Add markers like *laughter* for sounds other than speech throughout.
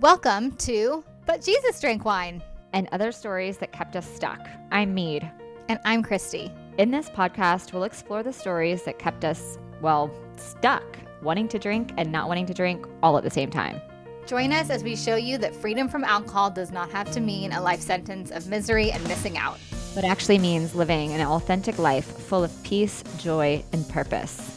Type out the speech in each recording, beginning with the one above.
Welcome to But Jesus Drank Wine. and other stories that kept us stuck. I'm Meade. And I'm Christy. In this podcast, we'll explore the stories that kept us, well, stuck, wanting to drink and not wanting to drink all at the same time. Join us as we show you that freedom from alcohol does not have to mean a life sentence of misery and missing out. But actually means living an authentic life full of peace, joy, and purpose.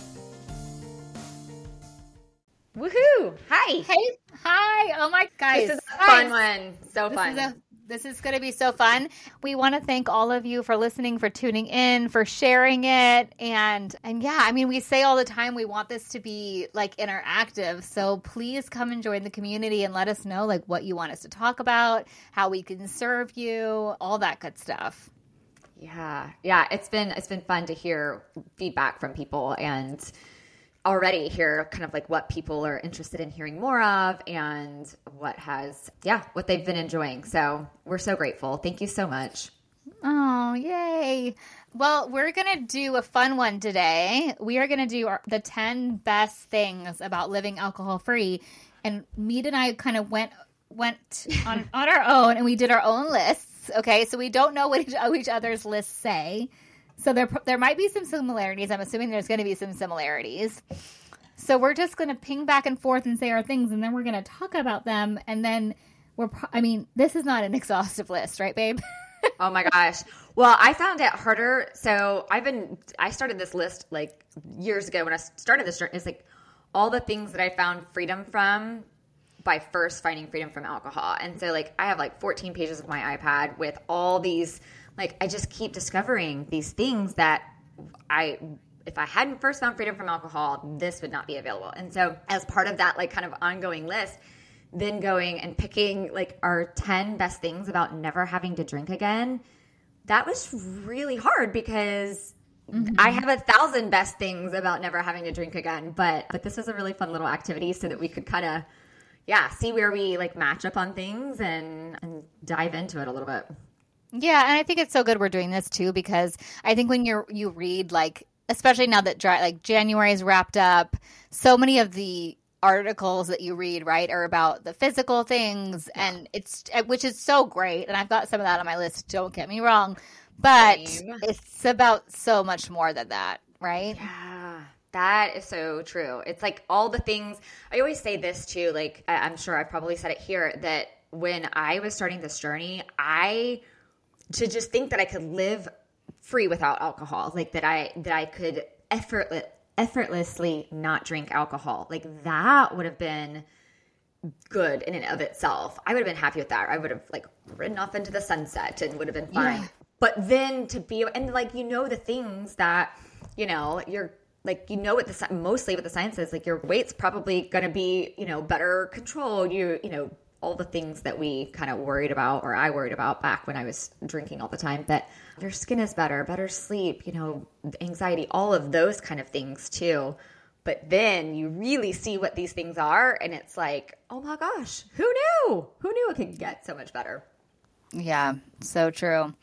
Woohoo! Hi! Hey, hi. Oh my guys. This is a Guys, fun one. So This fun. is a this is going to be so fun. We want to thank all of you for listening, for tuning in, for sharing it, and and yeah, I mean, we say all the time we want this to be like interactive. So please come and join the community and let us know like what you want us to talk about, how we can serve you, all that good stuff. Yeah, yeah, it's been it's been fun to hear feedback from people and already hear kind of like what people are interested in hearing more of and what has yeah, what they've been enjoying. So, we're so grateful. Thank you so much. Oh, yay. Well, we're going to do a fun one today. We are going to do our, the 10 best things about living alcohol free. And Meade and I kind of went went on, *laughs* on our own and we did our own lists. Okay. So we don't know what each, what each other's lists say. So there, there might be some similarities. I'm assuming there's going to be some similarities. So we're just going to ping back and forth and say our things, and then we're going to talk about them. And then we're, pro- I mean, this is not an *laughs* exhaustive list, right, babe? *laughs* Oh my gosh. Well, I found it harder. So, I've been I started this list like years ago when I started this journey. It's like all the things that I found freedom from by first finding freedom from alcohol. And so like I have like 14 pages of my iPad with all these like I just keep discovering these things that I if I hadn't first found freedom from alcohol, this would not be available. And so as part of that like kind of ongoing list, then going and picking like our 10 best things about never having to drink again, that was really hard because I mm-hmm. have a thousand best things about never having to drink again, but but this was a really fun little activity so that we could kind of yeah, see where we like match up on things and and dive into it a little bit. Yeah, and I think it's so good we're doing this too because I think when you're you read like especially now that dry, like January is wrapped up, so many of the articles that you read right are about the physical things and it's which is so great and I've got some of that on my list, don't get me wrong, but Same. it's about so much more than that, right? Yeah, that is so true. It's like all the things. I always say this too. Like I'm sure I've probably said it here that when I was starting this journey, I to just think that I could live free without alcohol, like that I that I could effortless effortlessly not drink alcohol, like that would have been good in and of itself. I would have been happy with that. I would have like ridden off into the sunset and would have been fine. Yeah. But then to be and like you know the things that you know you're like you know what the mostly what the science says like your weight's probably going to be you know better controlled. You you know all the things that we kind of worried about or I worried about back when I was drinking all the time that your skin is better, better sleep, you know, anxiety, all of those kind of things too. But then you really see what these things are and it's like, "Oh my gosh, who knew? Who knew it could get so much better?" Yeah, so true.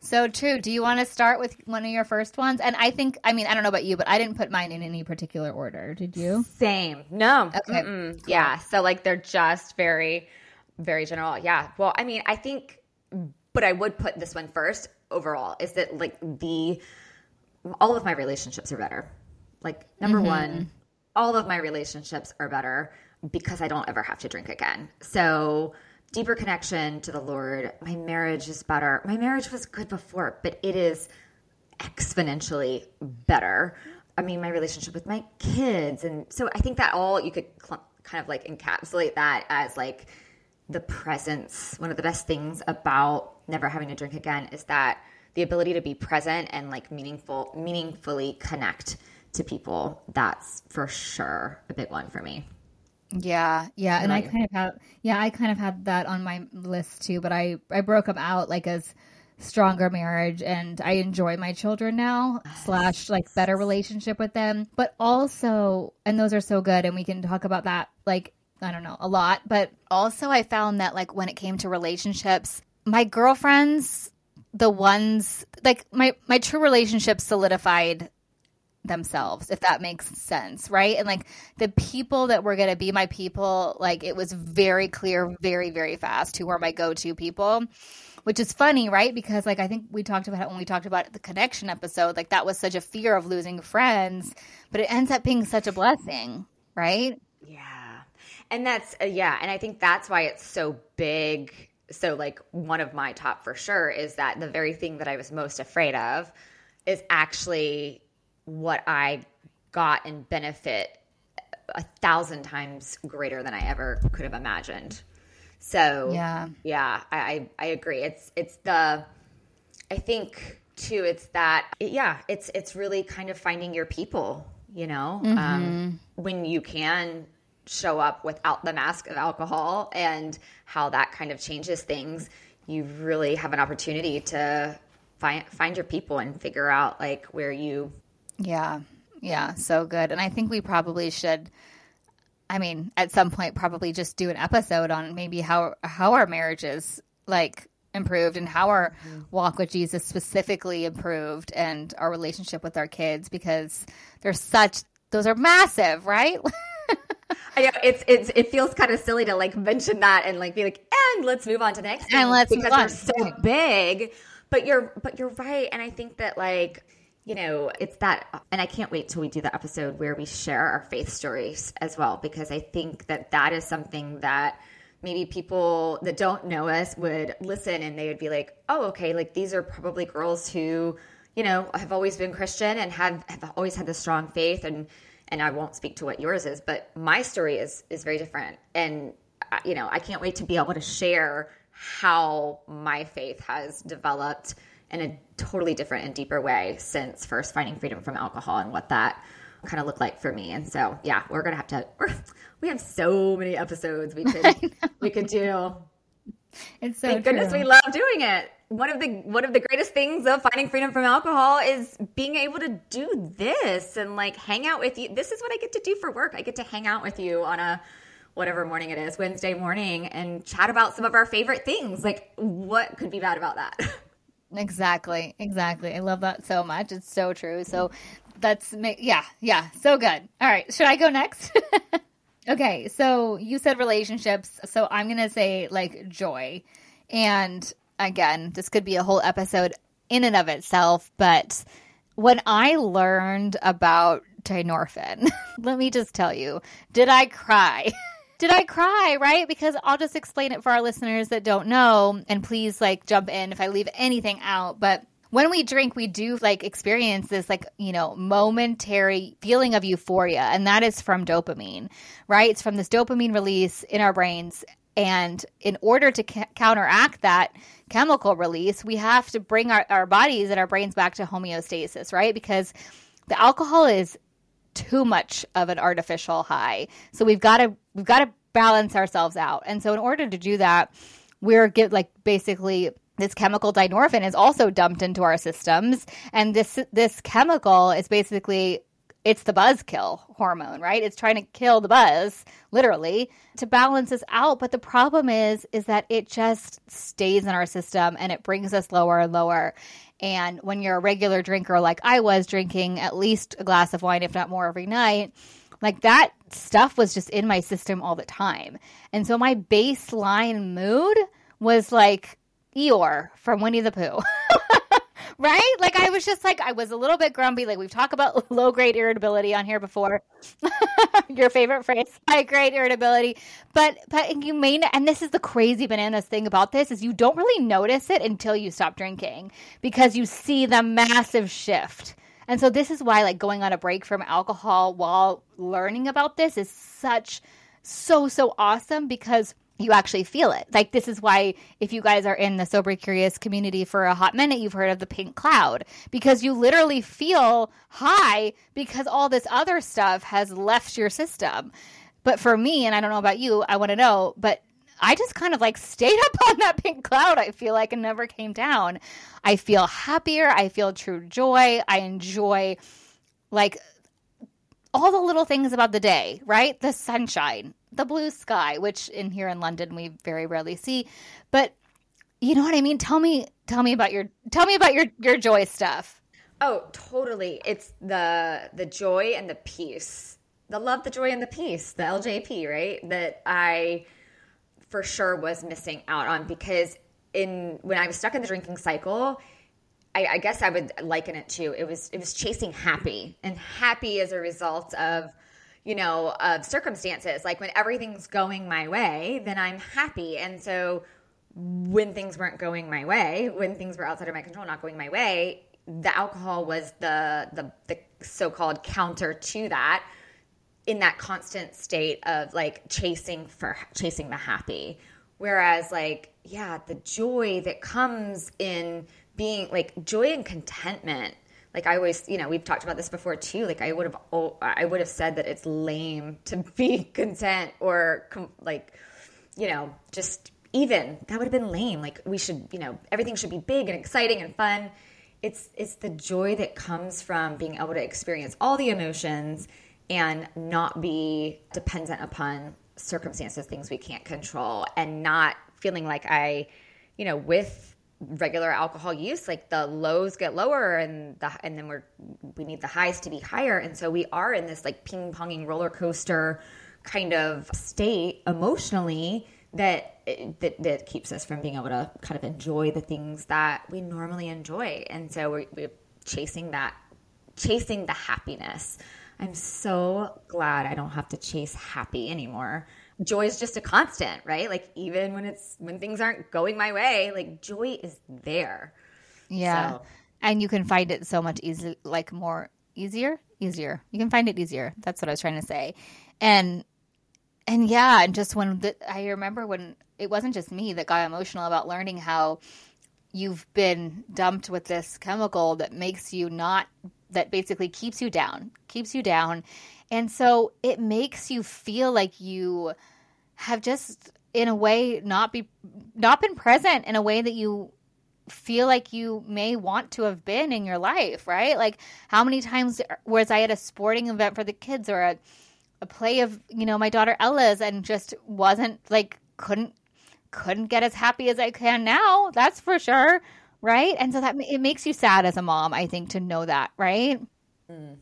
So true. Do you want to start with one of your first ones? And I think, I mean, I don't know about you, but I didn't put mine in any particular order. Did you? Same. No. Okay. Yeah. So like they're just very, very general. Yeah. Well, I mean, I think, but I would put this one first overall is that like the, all of my relationships are better. Like number mm-hmm. one, all of my relationships are better because I don't ever have to drink again. So deeper connection to the Lord. My marriage is better. My marriage was good before, but it is exponentially better. I mean, my relationship with my kids. And so I think that all you could cl- kind of like encapsulate that as like the presence. One of the best things about never having to drink again is that the ability to be present and like meaningful, meaningfully connect to people. That's for sure a big one for me. Yeah, yeah, and I kind of have, yeah, I kind of had that on my list too, but I I broke them out like as stronger marriage, and I enjoy my children now slash like better relationship with them, but also, and those are so good, and we can talk about that like I don't know a lot, but also I found that like when it came to relationships, my girlfriends, the ones like my my true relationships solidified themselves, if that makes sense, right? And like the people that were going to be my people, like it was very clear, very, very fast who were my go to people, which is funny, right? Because like I think we talked about it when we talked about the connection episode, like that was such a fear of losing friends, but it ends up being such a blessing, right? Yeah. And that's, uh, yeah. And I think that's why it's so big. So, like, one of my top for sure is that the very thing that I was most afraid of is actually what I got and benefit a thousand times greater than I ever could have imagined. So yeah, yeah, I, I, I agree. It's it's the I think too. It's that yeah. It's it's really kind of finding your people. You know, mm-hmm. um, when you can show up without the mask of alcohol and how that kind of changes things. You really have an opportunity to find find your people and figure out like where you yeah. Yeah so good. And i think we probably should i mean at some point probably just do an episode on maybe how how our marriages like improved and how our mm-hmm. walk with jesus specifically improved and our relationship with our kids because there's such those are massive right? *laughs* I know. It's it's it feels kind of silly to like mention that and like be like and let's move on to the next and let's because they're so big. But you're but you're right. And i think that like you know it's that and i can't wait till we do the episode where we share our faith stories as well because i think that that is something that maybe people that don't know us would listen and they would be like oh okay like these are probably girls who you know have always been christian and have have always had this strong faith and and i won't speak to what yours is but my story is is very different. And uh, you know i can't wait to be able to share how my faith has developed in a totally different and deeper way since first finding freedom from alcohol and what that kind of looked like for me. And so, yeah, we're gonna have to. we have so many episodes we *laughs* could we could do. It's so thank true. goodness we love doing it. One of the one of the greatest things of finding freedom from alcohol is being able to do this and like hang out with you. This is what I get to do for work. I get to hang out with you on a whatever morning it is, Wednesday morning, and chat about some of our favorite things. Like, what could be bad about that? *laughs* Exactly. Exactly. I love that so much. It's so true. So that's, yeah, yeah, so good. All right. Should I go next? *laughs* okay. So you said relationships. So I'm going to say like joy. And again, this could be a whole episode in and of itself, but when I learned about dynorphin, *laughs* let me just tell you, did I cry? *laughs* did I cry? Right? Because I'll just explain it for our listeners that don't know. And please, like, jump in if I leave anything out. But when we drink, we do like experience this, like, you know, momentary feeling of euphoria. And that is from dopamine, right? It's from this dopamine release in our brains. And in order to ca- counteract that chemical release, we have to bring our, our bodies and our brains back to homeostasis, right? Because the alcohol is too much of an artificial high. So we've got to we've got to balance ourselves out. And so in order to do that, we're get like basically this chemical dynorphin is also dumped into our systems and this this chemical is basically it's the buzz kill hormone, right? It's trying to kill the buzz, literally, to balance us out. But the problem is, is that it just stays in our system and it brings us lower and lower. And when you're a regular drinker, like I was drinking at least a glass of wine, if not more, every night, like that stuff was just in my system all the time. And so my baseline mood was like Eeyore from Winnie the Pooh. *laughs* right? Like I was just like I was a little bit grumpy. Like we've talked about *laughs* low grade irritability on here before. *laughs* Your favorite phrase, high grade irritability. But but you may and this is the crazy bananas thing about this is you don't really notice it until you stop drinking because you see the massive shift. And so this is why like going on a break from alcohol while learning about this is such so so awesome because you actually feel it. Like this is why if you guys are in the sober curious community for a hot minute, you've heard of the pink cloud because you literally feel high because all this other stuff has left your system. But for me, and I don't know about you, I want to know, but I just kind of like stayed *laughs* up on that pink cloud, I feel like, and never came down. I feel happier. I feel true joy. I enjoy like all the little things about the day, right? The sunshine, the blue sky, which in here in London we very rarely see. But you know what I mean? Tell me tell me about your tell me about your your joy stuff. Oh, totally. It's the the joy and the peace. The love, the joy and the peace, the LJP, right? That I for sure was missing out on because in when I was stuck in the drinking cycle, I, I guess I would liken it to it was it was chasing happy and happy as a result of you know of circumstances. Like when everything's going my way then I'm happy. And so when things weren't going my way when things were outside of my control not going my way the alcohol was the the, the so-called counter to that in that constant state of like chasing for chasing the happy. Whereas like yeah the joy that comes in being like joy and contentment like i always you know we've talked about this before too. Like i would have i would have said that it's lame to *laughs* be content or com- like you know just even that would have been lame. Like we should you know everything should be big and exciting and fun. It's it's the joy that comes from being able to experience all the emotions and not be dependent upon circumstances, things we can't control, and not feeling like I, you know, with regular alcohol use, like the lows get lower and the and then we're we need the highs to be higher, and so we are in this like ping ponging roller coaster kind of state emotionally that that that keeps us from being able to kind of enjoy the things that we normally enjoy, and so we're, we're chasing that, chasing the happiness. I'm so glad I don't have to chase happy anymore. Joy is just a constant, right? Like even when it's when things aren't going my way, like joy is there. Yeah. So. And you can find it so much easier like more easier, easier. You can find it easier. That's what I was trying to say. And and yeah, and just when the, I remember when it wasn't just me that got emotional about learning how you've been dumped with this chemical that makes you not that basically keeps you down, keeps you down. And so it makes you feel like you have just in a way not be not been present in a way that you feel like you may want to have been in your life, right? Like how many times was I at a sporting event for the kids or a a play of, you know, my daughter Ella's and just wasn't like couldn't couldn't get as happy as I can now. That's for sure right? And so that it makes you sad as a mom, I think, to know that, right? Mm.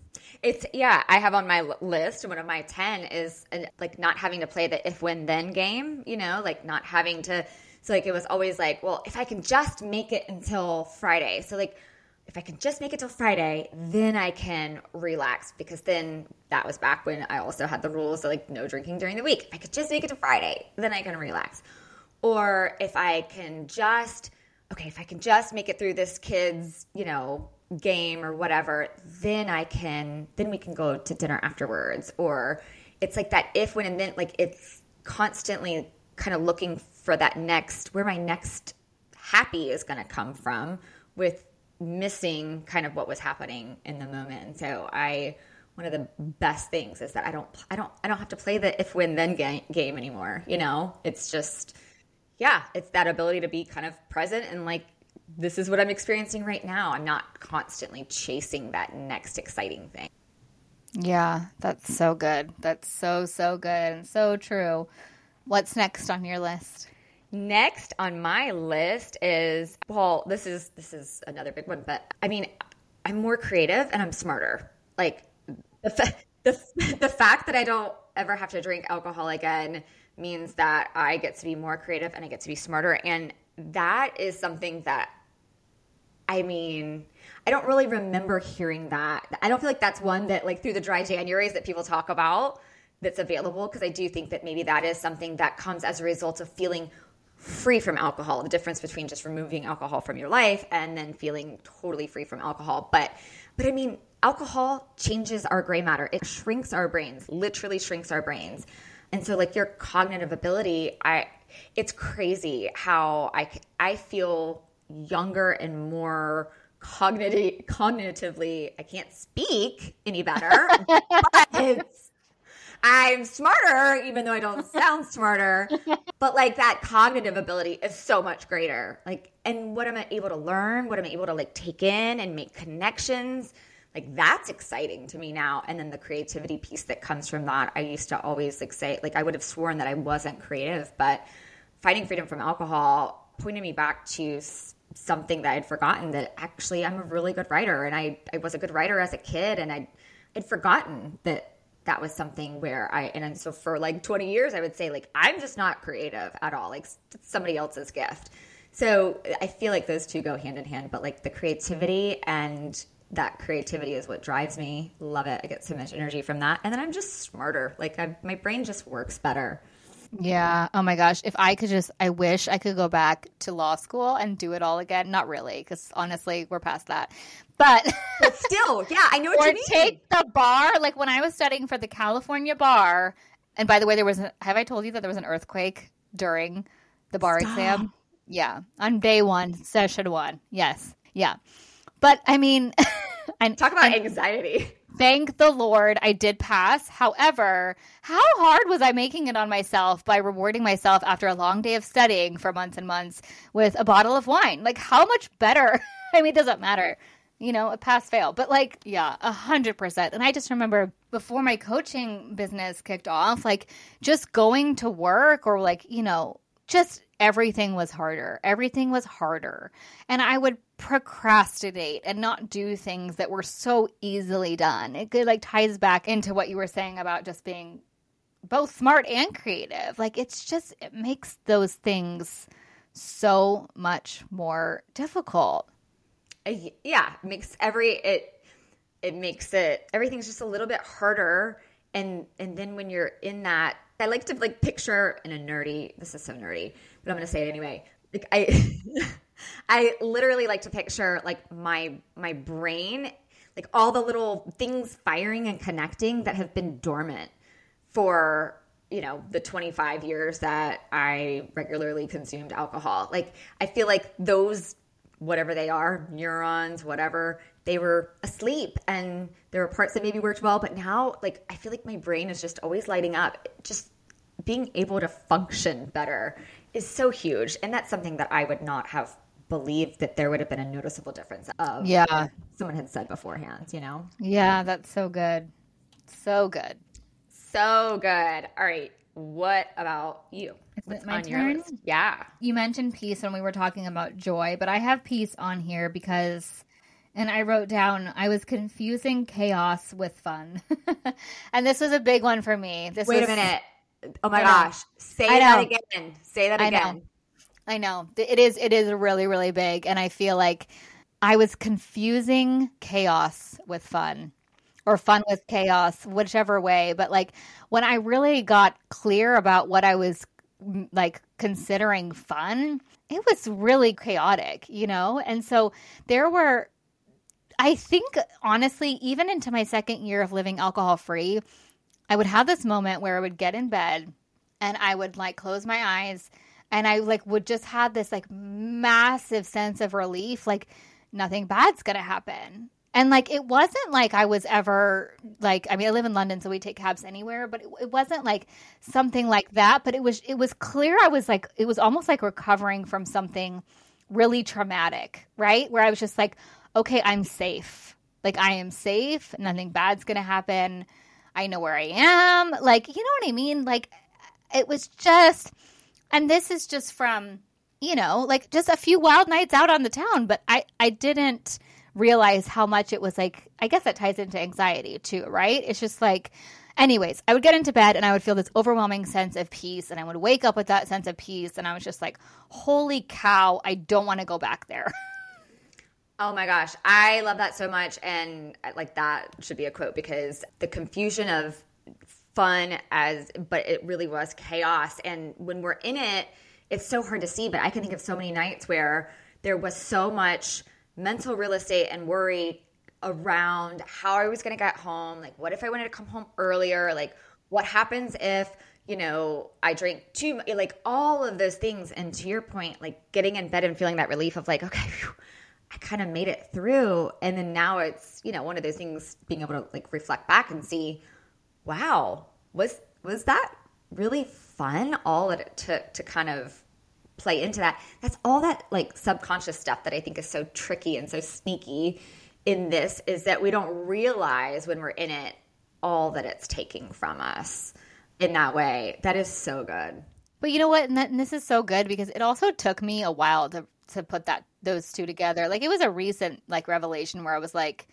It's yeah. I have on my list one of my ten is uh, like not having to play the if when then game. You know, like not having to. So like it was always like, well, if I can just make it until Friday. So like if I can just make it till Friday, then I can relax because then that was back when I also had the rules of like no drinking during the week. If I could just make it to Friday, then I can relax. Or if I can just okay, if I can just make it through this kid's, you know, game or whatever, then I can, then we can go to dinner afterwards. Or it's like that if, when, and then, like it's constantly kind of looking for that next, where my next happy is going to come from with missing kind of what was happening in the moment. And so I, one of the best things is that I don't, I don't, I don't have to play the if, when, then game anymore. You know, it's just, yeah, it's that ability to be kind of present and like, this is what I'm experiencing right now. I'm not constantly chasing that next exciting thing. Yeah, that's so good. That's so, so good and so true. What's next on your list? Next on my list is well, this is this is another big one, but I mean, I'm more creative and I'm smarter. Like the the the fact that I don't ever have to drink alcohol again means that I get to be more creative and I get to be smarter. And that is something that, I mean, I don't really remember hearing that. I don't feel like that's one that, like, through the dry Januaries that people talk about that's available because I do think that maybe that is something that comes as a result of feeling free from alcohol. The difference between just removing alcohol from your life and then feeling totally free from alcohol. But, but I mean, alcohol changes our gray matter. It shrinks our brains, literally shrinks our brains. And so like your cognitive ability, I it's crazy how I I feel younger and more cognitive cognitively I can't speak any better, *laughs* but I'm smarter even though I don't sound smarter. but like that cognitive ability is so much greater. Like and what am I able to learn? What am I able to like take in and make connections? like that's exciting to me now and then the creativity piece that comes from that i used to always like say like i would have sworn that i wasn't creative but fighting freedom from alcohol pointed me back to something that I'd forgotten that actually I'm a really good writer and I, I was a good writer as a kid and I'd forgotten that that was something where I and so for like 20 years I would say like I'm just not creative at all like it's somebody else's gift. So I feel like those two go hand in hand but like the creativity and that creativity is what drives me. Love it. I get so much energy from that. And then I'm just smarter. Like I, my brain just works better. Yeah. Oh my gosh. If I could just, I wish I could go back to law school and do it all again. Not really, because honestly, we're past that. But, *laughs* but still, yeah, I know what or you mean. take the bar. Like when I was studying for the California bar, and by the way, there was, a, have I told you that there was an earthquake during the bar Stop. exam? Yeah. On day one, session one. Yes. Yeah. But I mean, *laughs* I talk about anxiety thank the Lord I did pass. However, how hard was I making it on myself by rewarding myself after a long day of studying for months and months with a bottle of wine? Like, how much better? *laughs* I mean, it doesn't matter, you know, a pass fail, but like, yeah, a hundred percent. And I just remember before my coaching business kicked off, like just going to work or like, you know, just everything was harder. Everything was harder. And I would procrastinate and not do things that were so easily done. It could like ties back into what you were saying about just being both smart and creative. Like it's just it makes those things so much more difficult. Uh, yeah, it makes every it it makes it everything's just a little bit harder and and then when you're in that I like to like picture in a nerdy this is so nerdy, but I'm going to say it anyway. Like I *laughs* I literally like to picture like my my brain, like all the little things firing and connecting that have been dormant for you know the 25 years that I regularly consumed alcohol. Like I feel like those whatever they are, neurons, whatever, they were asleep and there were parts that maybe worked well, but now like I feel like my brain is just always lighting up. Just being able to function better is so huge and that's something that I would not have believed that there would have been a noticeable difference of yeah. someone had said beforehand you know? Yeah that's so good. So good. So good. All right what about you Is What's it my turn? yeah. You mentioned peace when we were talking about joy but i have peace on here because and i wrote down i was confusing chaos with fun. *laughs* And this was a big one for me. This wait was, a minute. Oh my gosh. Say that again. Say that again. I know. It is it is really really big and I feel like I was confusing chaos with fun or fun with chaos, whichever way, but like when I really got clear about what I was like considering fun, it was really chaotic, you know? And so there were I think honestly even into my second year of living alcohol free, I would have this moment where I would get in bed and I would like close my eyes and I like would just have this like massive sense of relief like nothing bad's to happen. And like it wasn't like I was ever like I mean I live in London so we take cabs anywhere but it, it wasn't like something like that but it was it was clear I was like it was almost like recovering from something really traumatic, right? Where I was just like okay, I'm safe. Like I am safe, nothing bad's going to happen. I know where I am. Like, you know what I mean? Like it was just and this is just from, you know, like just a few wild nights out on the town, but I I didn't realize how much it was like I guess that ties into anxiety too, right? It's just like anyways, I would get into bed and I would feel this overwhelming sense of peace and I would wake up with that sense of peace and I was just like, "Holy cow, I don't want to go back there." *laughs* Oh my gosh, I love that so much and uh, like that should be a quote because the confusion of fun as but it really was chaos and when we're in it it's so hard to see but i can think of so many nights where there was so much mental real estate and worry around how i was going to get home like what if i wanted to come home earlier like what happens if you know i drink too much like all of those things and to your point like getting in bed and feeling that relief of like okay whew, i kind of made it through and then now it's you know one of those things being able to like reflect back and see wow, was was that really fun? All that it took to kind of play into that. That's all that like subconscious stuff that I think is so tricky and so sneaky in this is that we don't realize when we're in it all that it's taking from us in that way. That is so good. But you know what? And, that, and this is so good because it also took me a while to to put that those two together. Like it was a recent like revelation where I was like,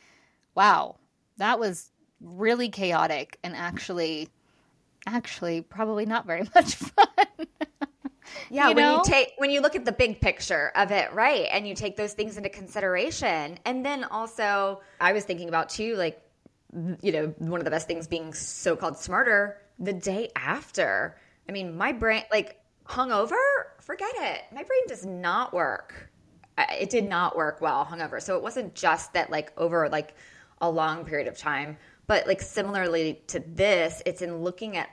wow, that was really chaotic and actually actually probably not very *laughs* much fun. *laughs* Yeah, You when know? you take when you look at the big picture of it, right, and you take those things into consideration, and then also I was thinking about too, like you know, one of the best things being so called smarter the day after. I mean, my brain like hungover, forget it. My brain does not work. It did not work well hungover. So it wasn't just that like over like a long period of time, but like similarly to this, it's in looking at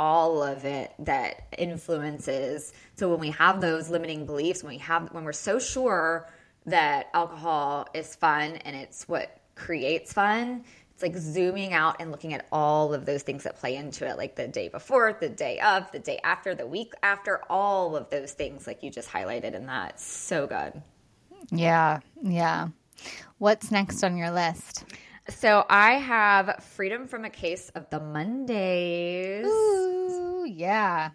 all of it that influences. So when we have those limiting beliefs, when we have when we're so sure that alcohol is fun and it's what creates fun, it's like zooming out and looking at all of those things that play into it, like the day before, the day of, the day after, the week after, all of those things like you just highlighted in that. So good. yeah, yeah. What's next on your list? So I have freedom from a case of the Mondays. Ooh, yeah.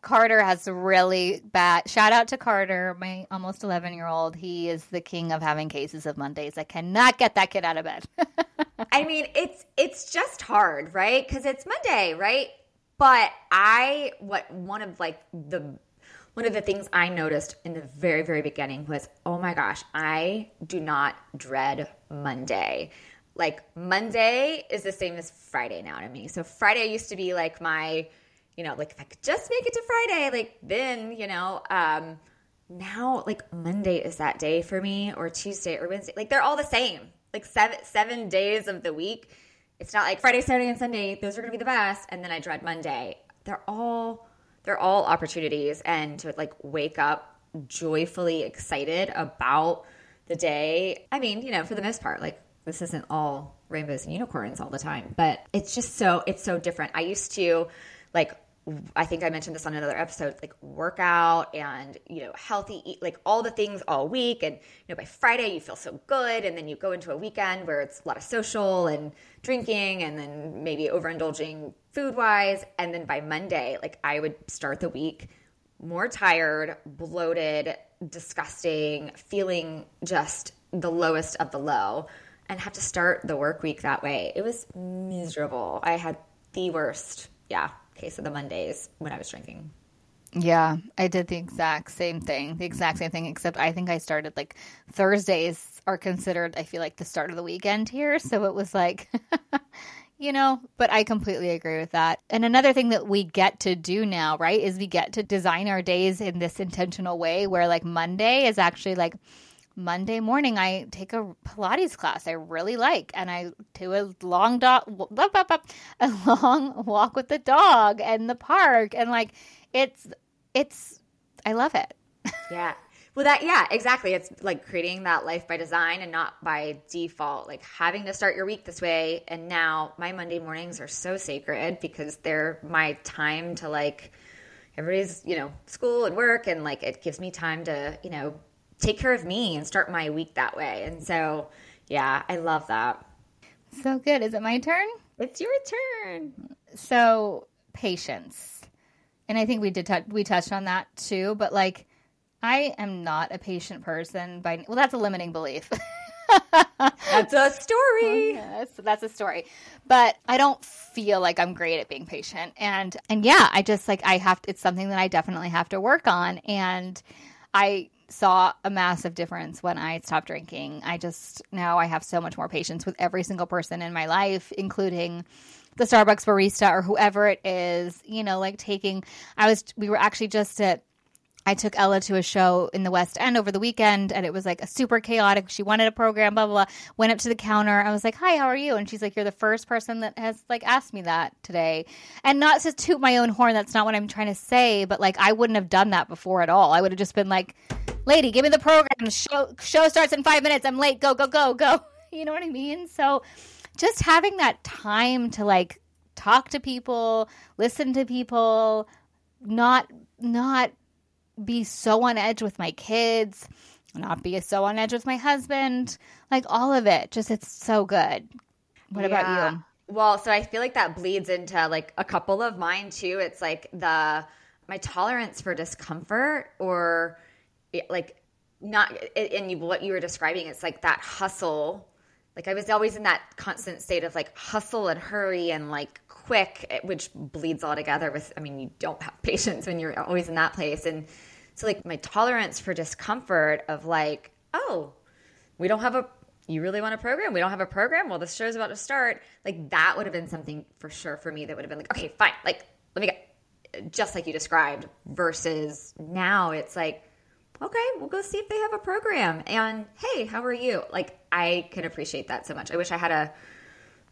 Carter has really bad. Shout out to Carter, my almost 11 year old. He is the king of having cases of Mondays. I cannot get that kid out of bed. *laughs* I mean, it's it's just hard, right? Because it's Monday, right? But I what one of like the one of the things I noticed in the very very beginning was, oh my gosh, I do not dread Monday. Like Monday is the same as Friday now to me. So Friday used to be like my, you know, like if I could just make it to Friday, like then, you know, um now like Monday is that day for me or Tuesday or Wednesday. Like they're all the same. Like seven seven days of the week. It's not like Friday, Saturday, and Sunday, those are gonna be the best, and then I dread Monday. They're all they're all opportunities and to like wake up joyfully excited about the day. I mean, you know, for the most part, like this isn't all rainbows and unicorns all the time, but it's just so it's so different. I used to like I think I mentioned this on another episode, like workout and, you know, healthy eat, like all the things all week. And, you know, by Friday you feel so good. And then you go into a weekend where it's a lot of social and drinking and then maybe overindulging food wise. And then by Monday, like I would start the week more tired, bloated, disgusting, feeling just the lowest of the low and have to start the work week that way. It was miserable. I had the worst, yeah, case of the Mondays when I was drinking. Yeah, I did the exact same thing. The exact same thing, except I think I started like Thursdays are considered, I feel like, the start of the weekend here. So it was like, *laughs* you know, but I completely agree with that. And another thing that we get to do now, right, is we get to design our days in this intentional way where like Monday is actually like, Monday morning, I take a Pilates class I really like, and I do a long dog, *laughs* a long walk with the dog and the park, and like it's it's I love it. *laughs* Yeah. Well, that, yeah, exactly. It's like creating that life by design and not by default, like having to start your week this way. And now my Monday mornings are so sacred because they're my time to like, everybody's, you know, school and work. And like, it gives me time to, you know, take care of me and start my week that way. And so, yeah, I love that. So good. Is it my turn? It's your turn. So patience, and I think we did touch we touched on that too. But like, I am not a patient person. By well, that's a limiting belief. *laughs* That's a story. Oh, yes, that's a story. But I don't feel like I'm great at being patient. And and yeah, I just like I have it's something that I definitely have to work on and I saw a massive difference when I stopped drinking. I just now I have so much more patience with every single person in my life, including the Starbucks barista or whoever it is, you know, like taking I was we were actually just at I took Ella to a show in the West End over the weekend and it was like a super chaotic. She wanted a program, blah, blah, blah. Went up to the counter. I was like, Hi, how are you? And she's like, You're the first person that has like asked me that today. And not to toot my own horn, that's not what I'm trying to say, but like I wouldn't have done that before at all. I would have just been like, Lady, give me the program. Show show starts in five minutes. I'm late. Go, go, go, go. *laughs* You know what I mean? So just having that time to like talk to people, listen to people, not not be so on edge with my kids, not be so on edge with my husband, like all of it. Just it's so good. What about you? Well, so I feel like that bleeds into like a couple of mine too. It's like the my tolerance for discomfort or like not in what you were describing it's like that hustle. Like i was always in that constant state of like hustle and hurry and like quick eh, which bleeds all together with i mean you don't have *laughs* patience when you're always in that place. And so like my tolerance for discomfort of like oh we don't have a you really want a program? We don't have a program? Well the show's about to start. Like that would have been something for sure for me that would have been like okay fine. Like let me get just like you described versus now it's like okay, we'll go see if they have a program. And hey, how are you? Like I can appreciate that so much. I wish I had a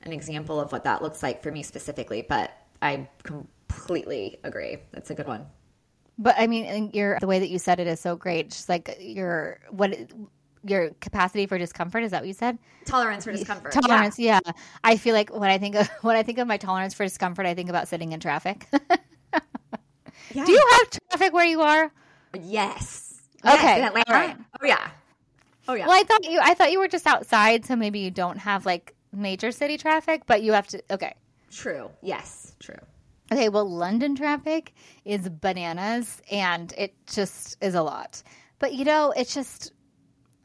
an example of what that looks like for me specifically, but I completely agree. That's a good one. But I mean, your the way that you said it is so great. Just like your what your capacity for discomfort is that what you said? Tolerance for discomfort. Tolerance, yeah. yeah. I feel like when I think of *laughs* when I think of my tolerance for discomfort, I think about sitting in traffic. *laughs* yeah. Do you have traffic where you are? Yes. Okay. Yes, All right. Oh yeah. Oh yeah. Well, I thought you I thought you were just outside, so maybe you don't have like major city traffic, but you have to. Okay. True. Yes. True. Okay. Well, London traffic is bananas, and it just is a lot. But you know, it's just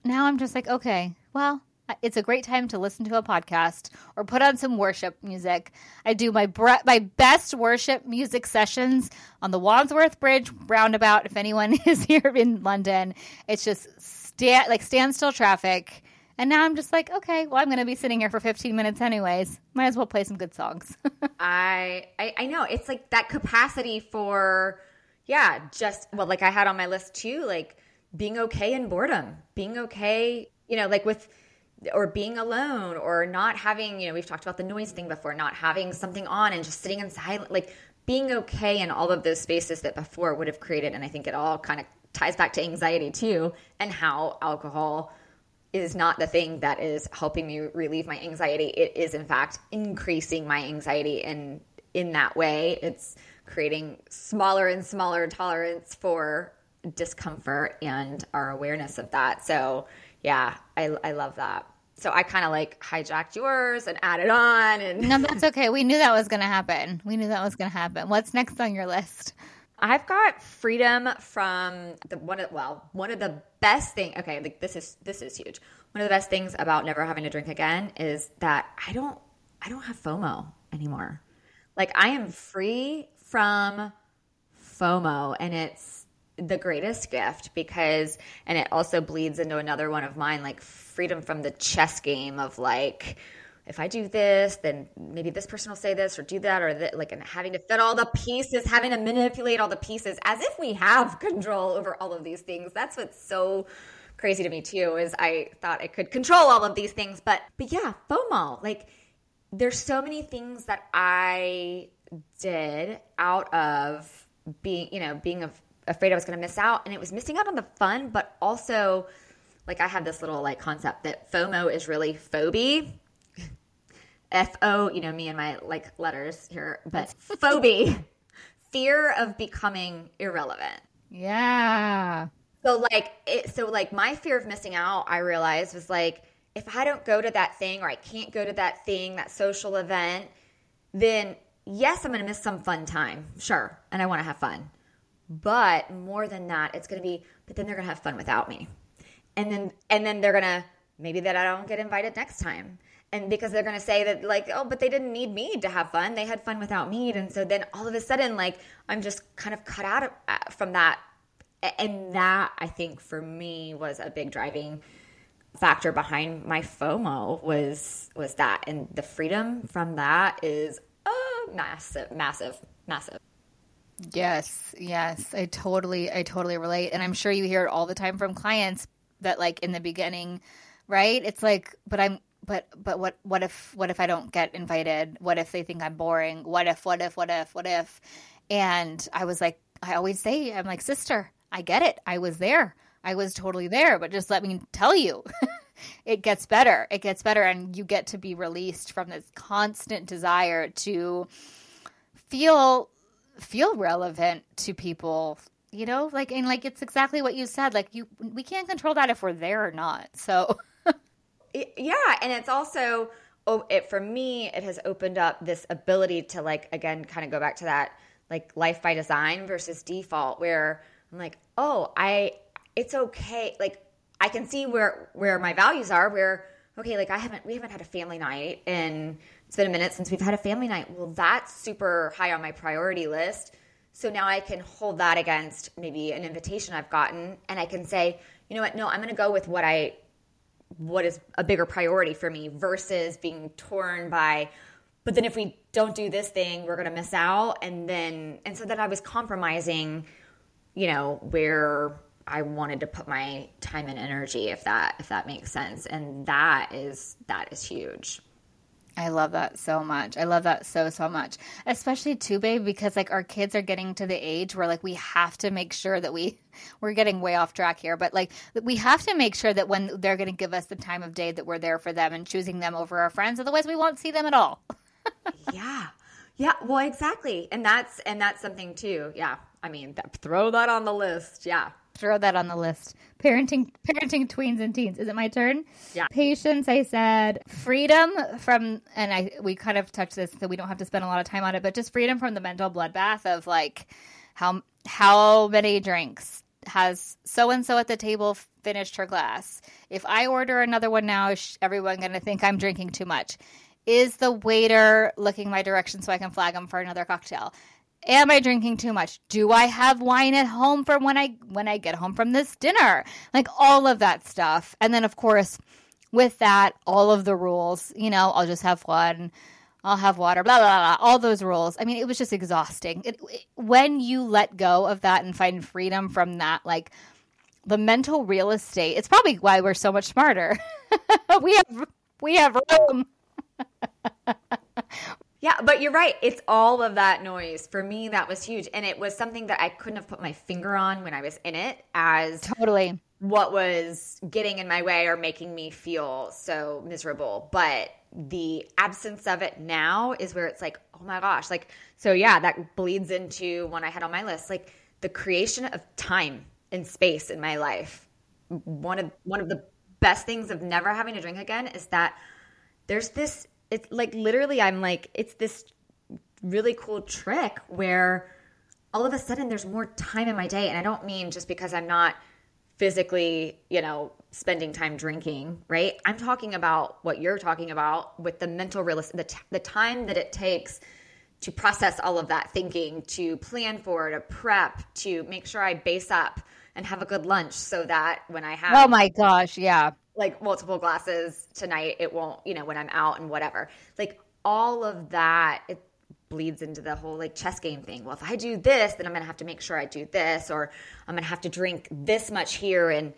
now I'm just like, okay, well, it's a great time to listen to a podcast or put on some worship music. I do my bre- my best worship music sessions on the Wandsworth Bridge roundabout. If anyone *laughs* is here in London, it's just stand like standstill traffic. And now I'm just like, okay, well, I'm going to be sitting here for 15 minutes anyways. Might as well play some good songs. *laughs* I, I I know it's like that capacity for, yeah, just well, like I had on my list too, like being okay in boredom, being okay, you know, like with or being alone or not having, you know, we've talked about the noise thing before, not having something on and just sitting in silence, like being okay in all of those spaces that before would have created. And I think it all kind of ties back to anxiety too, and how alcohol is not the thing that is helping me relieve my anxiety. It is, in fact, increasing my anxiety. And in that way, it's creating smaller and smaller tolerance for discomfort and our awareness of that. So, yeah, I, I love that. So I kind of like hijacked yours and added on. And no, *laughs* that's okay. We knew that was going to happen. We knew that was going to happen. What's next on your list? I've got freedom from the one of well one of the best thing. Okay, like this is this is huge. One of the best things about never having to drink again is that I don't I don't have FOMO anymore. Like I am free from FOMO, and it's the greatest gift because and it also bleeds into another one of mine like freedom from the chess game of like if I do this, then maybe this person will say this or do that, or that, like, and having to fit all the pieces, having to manipulate all the pieces as if we have control over all of these things. That's what's so crazy to me too. Is I thought I could control all of these things, but but yeah, FOMO. Like, there's so many things that I did out of being, you know, being a afraid I was going to miss out. And it was missing out on the fun, but also like I have this little like concept that FOMO is really phobia. *laughs* F O, you know, me and my like letters here, but *laughs* phobia, fear of becoming irrelevant. Yeah. So like it, so like my fear of missing out, I realized was like if I don't go to that thing or I can't go to that thing, that social event, then yes, I'm going to miss some fun time, sure, and I want to have fun. But more than that, it's going to be, but then they're going to have fun without me. And then, and then they're going to, maybe that I don't get invited next time. And because they're going to say that, like, oh, but they didn't need me to have fun. They had fun without me. And so then all of a sudden, like, I'm just kind of cut out of, uh, from that. And that, I think, for me was a big driving factor behind my FOMO was was that and the freedom from that is oh, massive massive massive Yes, yes. I totally I totally relate and I'm sure you hear it all the time from clients that like in the beginning, right? It's like but I'm but but what what if what if I don't get invited? What if they think I'm boring? What if what if what if what if? And I was like I always say I'm like sister, I get it. I was there. I was totally there, but just let me tell you. *laughs* it gets better. It gets better and you get to be released from this constant desire to feel feel relevant to people you know like and like it's exactly what you said like you we can't control that if we're there or not so *laughs* yeah and it's also oh it for me it has opened up this ability to like again kind of go back to that like life by design versus default where I'm like, "Oh, I it's okay. Like I can see where where my values are where okay, like I haven't we haven't had a family night and it's been a minute since we've had a family night. Well, that's super high on my priority list. So now I can hold that against maybe an invitation I've gotten and I can say, you know what? No, I'm going to go with what I what is a bigger priority for me versus being torn by but then if we don't do this thing, we're going to miss out and then and so then I was compromising, you know, where I wanted to put my time and energy if that if that makes sense. And that is that is huge. I love that so much. I love that so so much. Especially too, babe, because like our kids are getting to the age where like we have to make sure that we *laughs* we're getting way off track here, but like we have to make sure that when they're going to give us the time of day that we're there for them and choosing them over our friends. Otherwise, we won't see them at all. *laughs* yeah. Yeah, well exactly. And that's and that's something too. Yeah. I mean, throw that on the list. Yeah throw that on the list. Parenting, parenting tweens and teens. Is it my turn? Yeah. Patience. I said freedom from, and I we kind of touched this, so we don't have to spend a lot of time on it, but just freedom from the mental bloodbath of like how how many drinks has so and so at the table finished her glass. If I order another one now, is everyone going to think I'm drinking too much? Is the waiter looking my direction so I can flag him for another cocktail? Am I drinking too much? Do I have wine at home for when I when I get home from this dinner? Like all of that stuff. And then of course, with that, all of the rules, you know, I'll just have one. I'll have water, blah, blah, blah, all those rules. I mean, it was just exhausting. It, it, when you let go of that and find freedom from that, like the mental real estate, it's probably why we're so much smarter. *laughs* we have, we have room. *laughs* Yeah, but you're right. It's all of that noise. For me, that was huge. And it was something that I couldn't have put my finger on when I was in it as totally what was getting in my way or making me feel so miserable. But the absence of it now is where it's like, oh my gosh. Like, so yeah, that bleeds into one I had on my list, like the creation of time and space in my life. One of one of the best things of never having to drink again is that there's this it's like literally I'm like it's this really cool trick where all of a sudden there's more time in my day and I don't mean just because I'm not physically, you know, spending time drinking, right? I'm talking about what you're talking about with the mental realism, the, t- the time that it takes to process all of that thinking, to plan for, it, to prep, to make sure I base up and have a good lunch so that when I have Oh my gosh, yeah like multiple glasses tonight it won't you know when i'm out and whatever. Like all of that it bleeds into the whole like chess game thing. Well if i do this then i'm gonna have to make sure i do this or i'm gonna have to drink this much here. And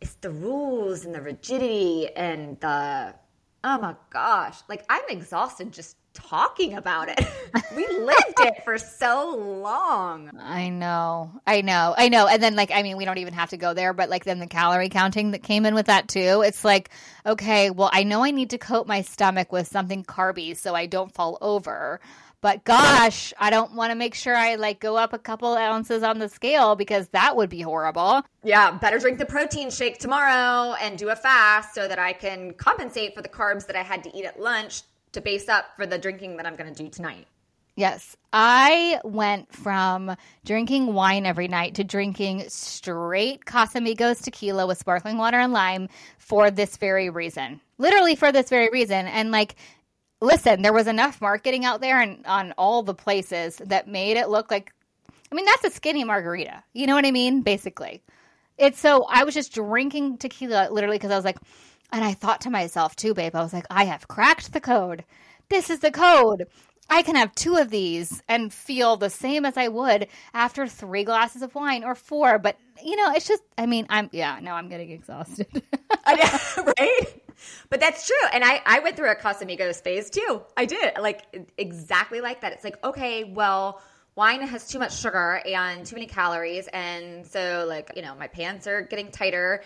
it's the rules and the rigidity and the oh my gosh. Like i'm exhausted just talking about it. *laughs* we lived it for so long. I know. I know. I know. And then like I mean, we don't even have to go there, but like then the calorie counting that came in with that too. It's like, okay, well, I know I need to coat my stomach with something carby so I don't fall over. But gosh, I don't want to make sure I like go up a couple ounces on the scale because that would be horrible. Yeah, better drink the protein shake tomorrow and do a fast so that I can compensate for the carbs that I had to eat at lunch to base up for the drinking that I'm going to do tonight. Yes. I went from drinking wine every night to drinking straight Casamigos tequila with sparkling water and lime for this very reason. Literally for this very reason. And like, listen, there was enough marketing out there and on all the places that made it look like, I mean, that's a skinny margarita. You know what I mean? Basically. It's so I was just drinking tequila literally because I was like, and I thought to myself, too, babe, I was like, I have cracked the code. This is the code. I can have two of these and feel the same as I would after three glasses of wine or four. But, you know, it's just, I mean, I'm, yeah, now I'm getting exhausted. *laughs* right? But that's true. And I, I went through a Casamigos phase too. I did. Like, exactly like that. It's like, okay, well, wine has too much sugar and too many calories. And so, like, you know, my pants are getting tighter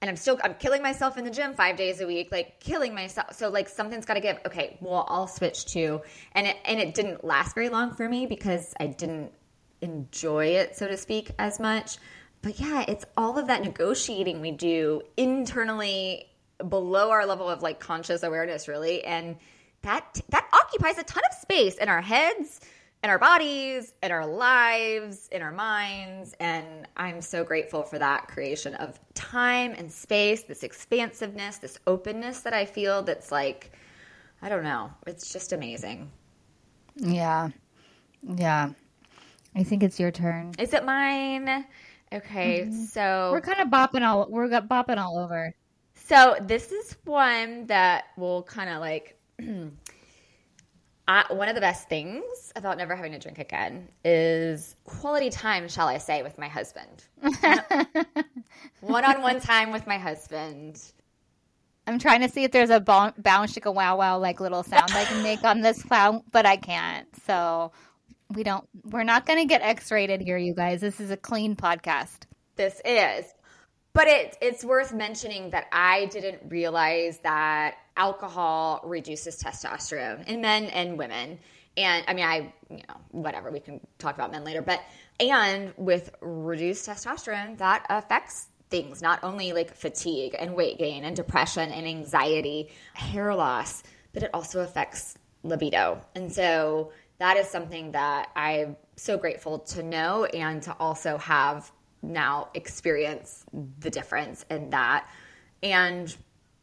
and I'm still I'm killing myself in the gym five days a week, like killing myself. So like something's got to give. Okay, well I'll switch to, and it and it didn't last very long for me because I didn't enjoy it, so to speak, as much. But yeah, it's all of that negotiating we do internally below our level of like conscious awareness, really, and that that occupies a ton of space in our heads in our bodies, in our lives, in our minds. And I'm so grateful for that creation of time and space, this expansiveness, this openness that I feel that's like, I don't know, it's just amazing. Yeah. Yeah. I think it's your turn. Is it mine? Okay, mm-hmm. so we're kind of bopping all we're bopping all over. So this is one that will kind of like *clears throat* I, one of the best things about never having to drink again is quality time, shall I say, with my husband. One on one time with my husband. I'm trying to see if there's a bounce chicka wow wow like little sound I can make on this clown, but I can't. So we don't. We're not going to get X rated here, you guys. This is a clean podcast. This is. But it, it's worth mentioning that I didn't realize that alcohol reduces testosterone in men and women. And I mean, I, you know, whatever, we can talk about men later. But, and with reduced testosterone, that affects things, not only like fatigue and weight gain and depression and anxiety, hair loss, but it also affects libido. And so that is something that I'm so grateful to know and to also have now experience the difference in that. And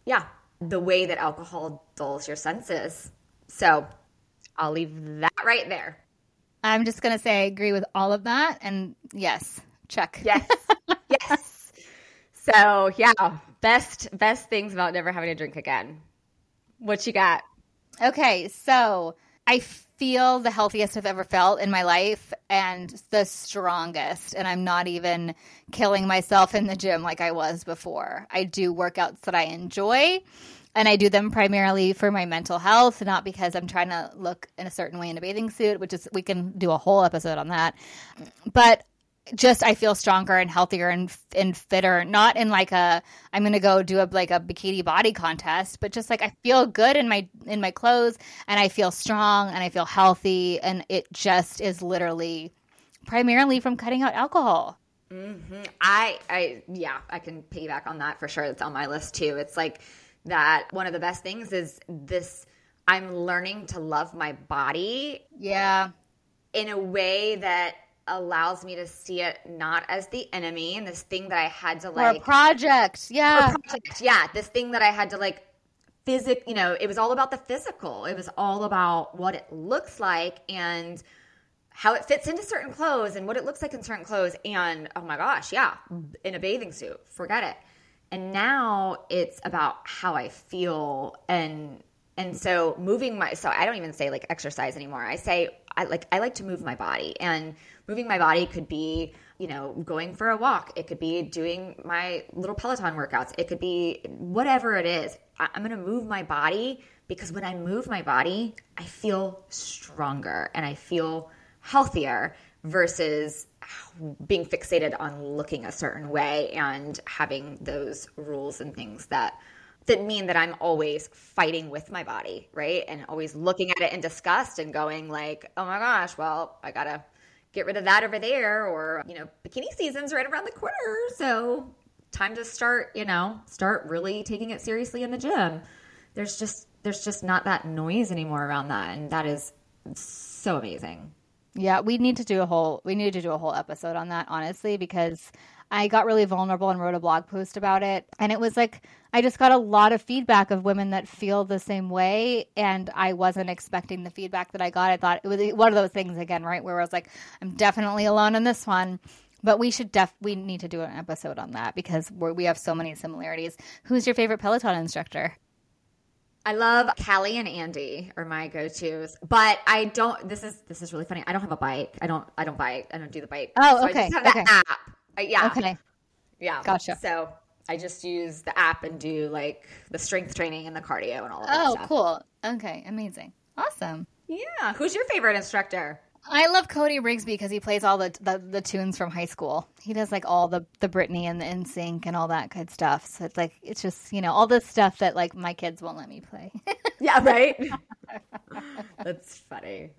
yeah, the way that alcohol dulls your senses. So I'll leave that right there. I'm just going to say I agree with all of that. And yes, check. Yes. *laughs* yes. So yeah, best best things about never having to drink again. What you got? Okay, so I feel the healthiest I've ever felt in my life and the strongest. And I'm not even killing myself in the gym like I was before. I do workouts that I enjoy and I do them primarily for my mental health, not because I'm trying to look in a certain way in a bathing suit, which is, we can do a whole episode on that. But just I feel stronger and healthier and and fitter. Not in like a I'm gonna go do a like a bikini body contest, but just like I feel good in my in my clothes and I feel strong and I feel healthy and it just is literally primarily from cutting out alcohol. Mm-hmm. I I yeah I can piggyback on that for sure. It's on my list too. It's like that one of the best things is this. I'm learning to love my body. Yeah. In a way that allows me to see it not as the enemy and this thing that I had to like or project. Yeah. Project, yeah. This thing that I had to like physic, you know, it was all about the physical. It was all about what it looks like and how it fits into certain clothes and what it looks like in certain clothes. And oh my gosh, yeah, in a bathing suit, forget it. And now it's about how I feel and and so moving my so I don't even say like exercise anymore. I say I like I like to move my body and moving my body could be, you know, going for a walk. It could be doing my little Peloton workouts. It could be whatever it is. I'm going to move my body because when I move my body, I feel stronger and I feel healthier versus being fixated on looking a certain way and having those rules and things that that mean that I'm always fighting with my body, right? And always looking at it in disgust and going like, "Oh my gosh, well, I got to get rid of that over there or you know bikini season's right around the corner so time to start you know start really taking it seriously in the gym there's just there's just not that noise anymore around that and that is so amazing yeah we need to do a whole we need to do a whole episode on that honestly because I got really vulnerable and wrote a blog post about it. And it was like, I just got a lot of feedback of women that feel the same way. And I wasn't expecting the feedback that I got. I thought it was one of those things again, right? Where I was like, I'm definitely alone in this one. But we should def we need to do an episode on that because we we have so many similarities. Who's your favorite Peloton instructor? I love Callie and Andy are my go-tos, but I don't. This is this is really funny. I don't have a bike. I don't. I don't bike. I don't do the bike. Oh, so okay. I just have okay. the app. Uh, yeah. Okay. Yeah. Gotcha. So I just use the app and do like the strength training and the cardio and all of that. Oh, stuff. cool. Okay. Amazing. Awesome. Yeah. Who's your favorite instructor? I love Cody Rigsby because he plays all the, the, the tunes from high school. He does like all the the Britney and the NSYNC and all that good stuff. So it's like it's just you know all this stuff that like my kids won't let me play. *laughs* yeah, right. *laughs* That's funny.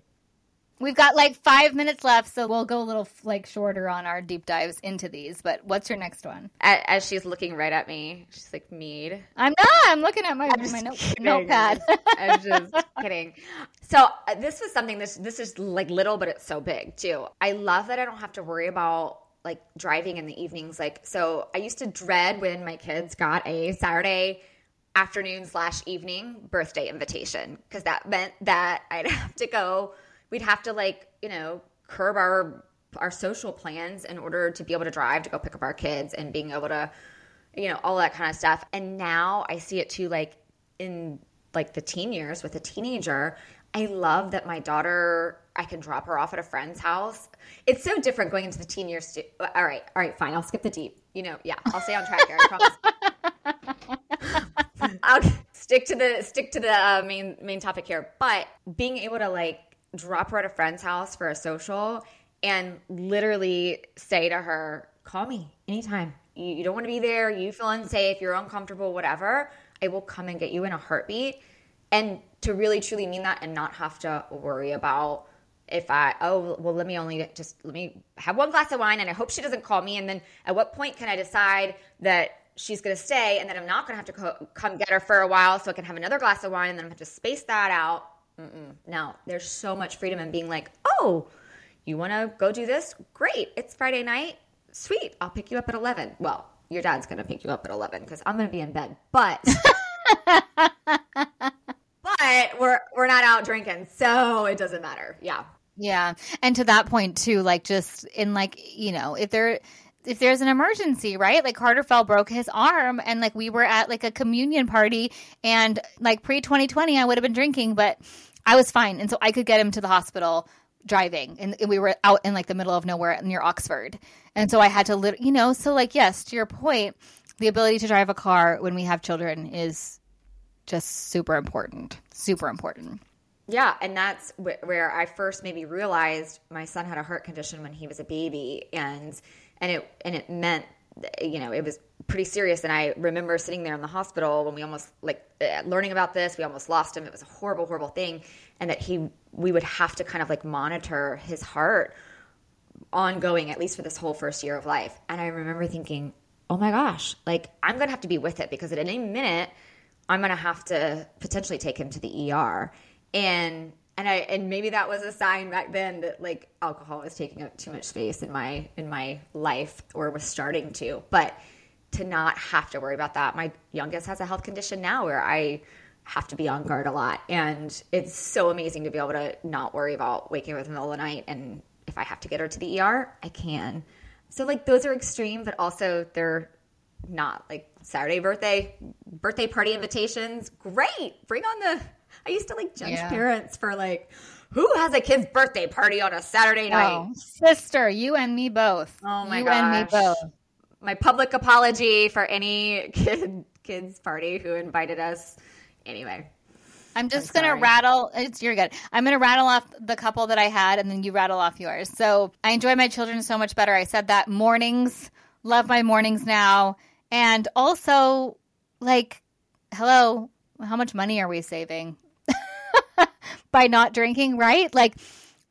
We've got like five minutes left, so we'll go a little like shorter on our deep dives into these. But what's your next one? As, as she's looking right at me, she's like, "Meade." I'm not. I'm looking at my my note, notepad. *laughs* I'm just kidding. So uh, this was something. This this is like little, but it's so big too. I love that I don't have to worry about like driving in the evenings. Like, so I used to dread when my kids got a Saturday afternoon slash evening birthday invitation because that meant that I'd *laughs* have to go we'd have to like you know curb our our social plans in order to be able to drive to go pick up our kids and being able to you know all that kind of stuff. And now i see it too like in like the teen years with a teenager i love that my daughter i can drop her off at a friend's house. It's so different going into the teen years too. all right all right fine i'll skip the deep you know yeah i'll stay on track here i promise. *laughs* I'll *laughs* stick to the stick to the uh, main main topic here. But being able to like drop her at a friend's house for a social and literally say to her, call me anytime. You, you don't want to be there. You feel unsafe. You're uncomfortable, whatever. I will come and get you in a heartbeat. And to really truly mean that and not have to worry about if I, oh, well, let me only just, let me have one glass of wine and I hope she doesn't call me. And then at what point can I decide that she's going to stay and then I'm not going to have to co- come get her for a while so I can have another glass of wine and then I'm to space that out Mm-mm. No, there's so much freedom in being like, oh, you want to go do this? Great. It's Friday night. Sweet. I'll pick you up at 11. Well, your dad's going to pick you up at 11 because I'm going to be in bed. But. *laughs* but we're we're not out drinking, so it doesn't matter. Yeah. Yeah. And to that point too, like just in like, you know, if there if there's an emergency, right? Like Carter fell broke his arm and like we were at like a communion party and like pre 2020 I would have been drinking, but I was fine. And so I could get him to the hospital driving and, we were out in like the middle of nowhere near Oxford. And so I had to, you know, so like, yes, to your point, the ability to drive a car when we have children is just super important. Super important. Yeah, and that's wh- where I first maybe realized my son had a heart condition when he was a baby, and and it and it meant you know it was pretty serious. And i remember sitting there in the hospital when we almost like uh, learning about this we almost lost him. It was a horrible horrible thing. And that he we would have to kind of like monitor his heart ongoing at least for this whole first year of life. And i remember thinking oh my gosh like i'm gonna have to be with it because at any minute i'm gonna have to potentially take him to the er and and I and maybe that was a sign back then that like alcohol was taking up too much space in my in my life or was starting to. But to not have to worry about that. My youngest has a health condition now where I have to be on guard a lot. And it's so amazing to be able to not worry about waking up in the middle of the night and if I have to get her to the ER, I can. So like those are extreme, but also they're not like Saturday birthday birthday party invitations. Great. Bring on the I used to like judge yeah. parents for like, who has a kid's birthday party on a Saturday oh, night? Oh, sister, you and me both. Oh my you gosh. and me both. My public apology for any *laughs* kid kids party who invited us. Anyway. I'm just I'm gonna rattle. It's you're good. I'm gonna rattle off the couple that I had, and then you rattle off yours. So I enjoy my children so much better. I said that mornings, love my mornings now, and also like, hello, how much money are we saving? *laughs* by not drinking, right? Like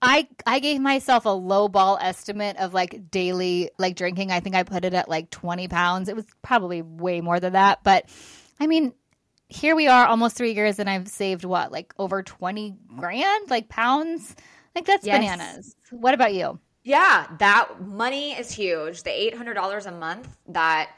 I I gave myself a low ball estimate of like daily like drinking. I think I put it at like 20 pounds. It was probably way more than that, but I mean, here we are almost 3 years and I've saved what? Like over 20 grand like pounds? Like that's yes. bananas. What about you? Yeah, that money is huge. The $800 a month that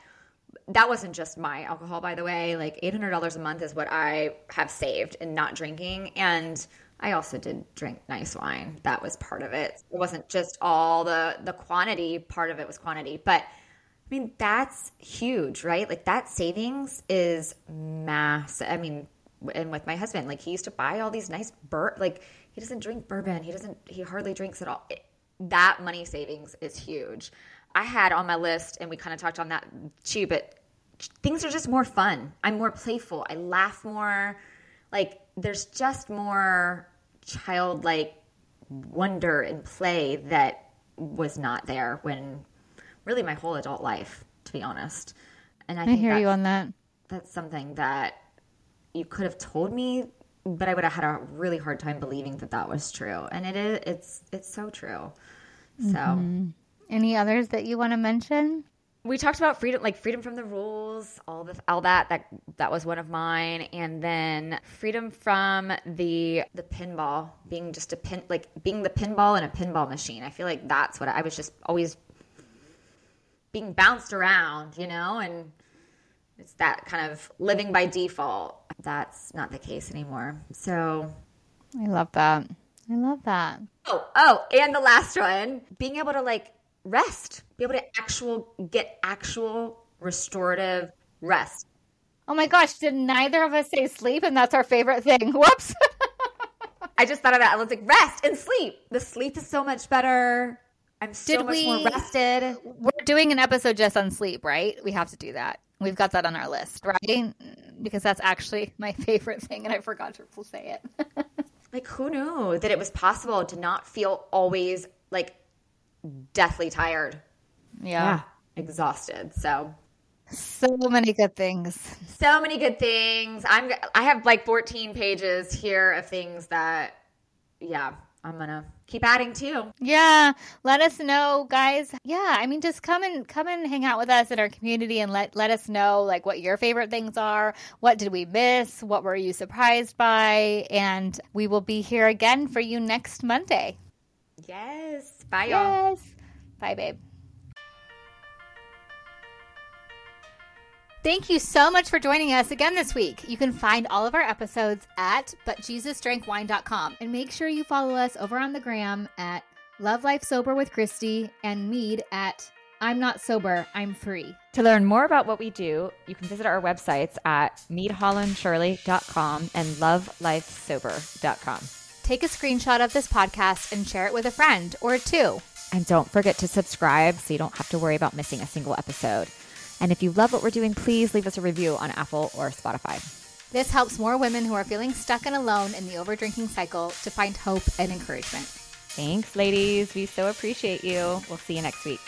that wasn't just my alcohol by the way. Like $800 a month is what i have saved in not drinking. And i also did drink nice wine. That was part of it. It wasn't just all the the quantity. Part of it was quantity. But i mean that's huge right? Like that savings is massive. i mean and with my husband like he used to buy all these nice bur like he doesn't drink bourbon. He doesn't he hardly drinks at all. It, that money savings is huge. I had on my list, and we kind of talked on that too, but things are just more fun. I'm more playful. I laugh more. Like there's just more childlike wonder and play that was not there when really my whole adult life, to be honest. And I, I hear you on that. That's something that you could have told me but I would have had a really hard time believing that that was true. And it is, it's, it's so true. So, mm-hmm. Any others that you want to mention? We talked about freedom like freedom from the rules all the all that that that was one of mine. And then freedom from the the pinball being just a pin like being the pinball in a pinball machine. I feel like that's what i was just always being bounced around you know and it's that kind of living by default. That's not the case anymore. So I love that. I love that. Oh, oh, and the last one, being able to like rest, be able to actual get actual restorative rest. Oh my gosh, did neither of us say sleep and that's our favorite thing? *laughs* Whoops. I just thought of that. I was like, rest and sleep. The sleep is so much better. I'm so Did much we- more rested. We're doing an episode just on sleep, right? We have to do that. We've got that on our list, right? Because that's actually my *laughs* favorite thing and I forgot to say it. *laughs* Like, who knew that it was possible to not feel always like deathly tired? yeah. Exhausted. So So many good things. so many good things. I'm I have like 14 pages here of things that yeah, I'm gonna keep adding to. Yeah, let us know, guys. Yeah, I mean, just come and come and hang out with us in our community, and let let us know like what your favorite things are. What did we miss? What were you surprised by? And we will be here again for you next Monday. Yes. Bye y'all. Yes. Bye, babe. Thank you so much for joining us again this week. You can find all of our episodes at butjesusdrankwine.com and make sure you follow us over on the gram at Love Life Sober with Christy and Meade at I'm Not Sober, I'm Free. To learn more about what we do, you can visit our websites at meethollandshirley.com and lovelifesober.com. Take a screenshot of this podcast and share it with a friend or two. And don't forget to subscribe so you don't have to worry about missing a single episode. And if you love what we're doing, please leave us a review on Apple or Spotify. This helps more women who are feeling stuck and alone in the overdrinking cycle to find hope and encouragement. Thanks, ladies. We so appreciate you. We'll see you next week.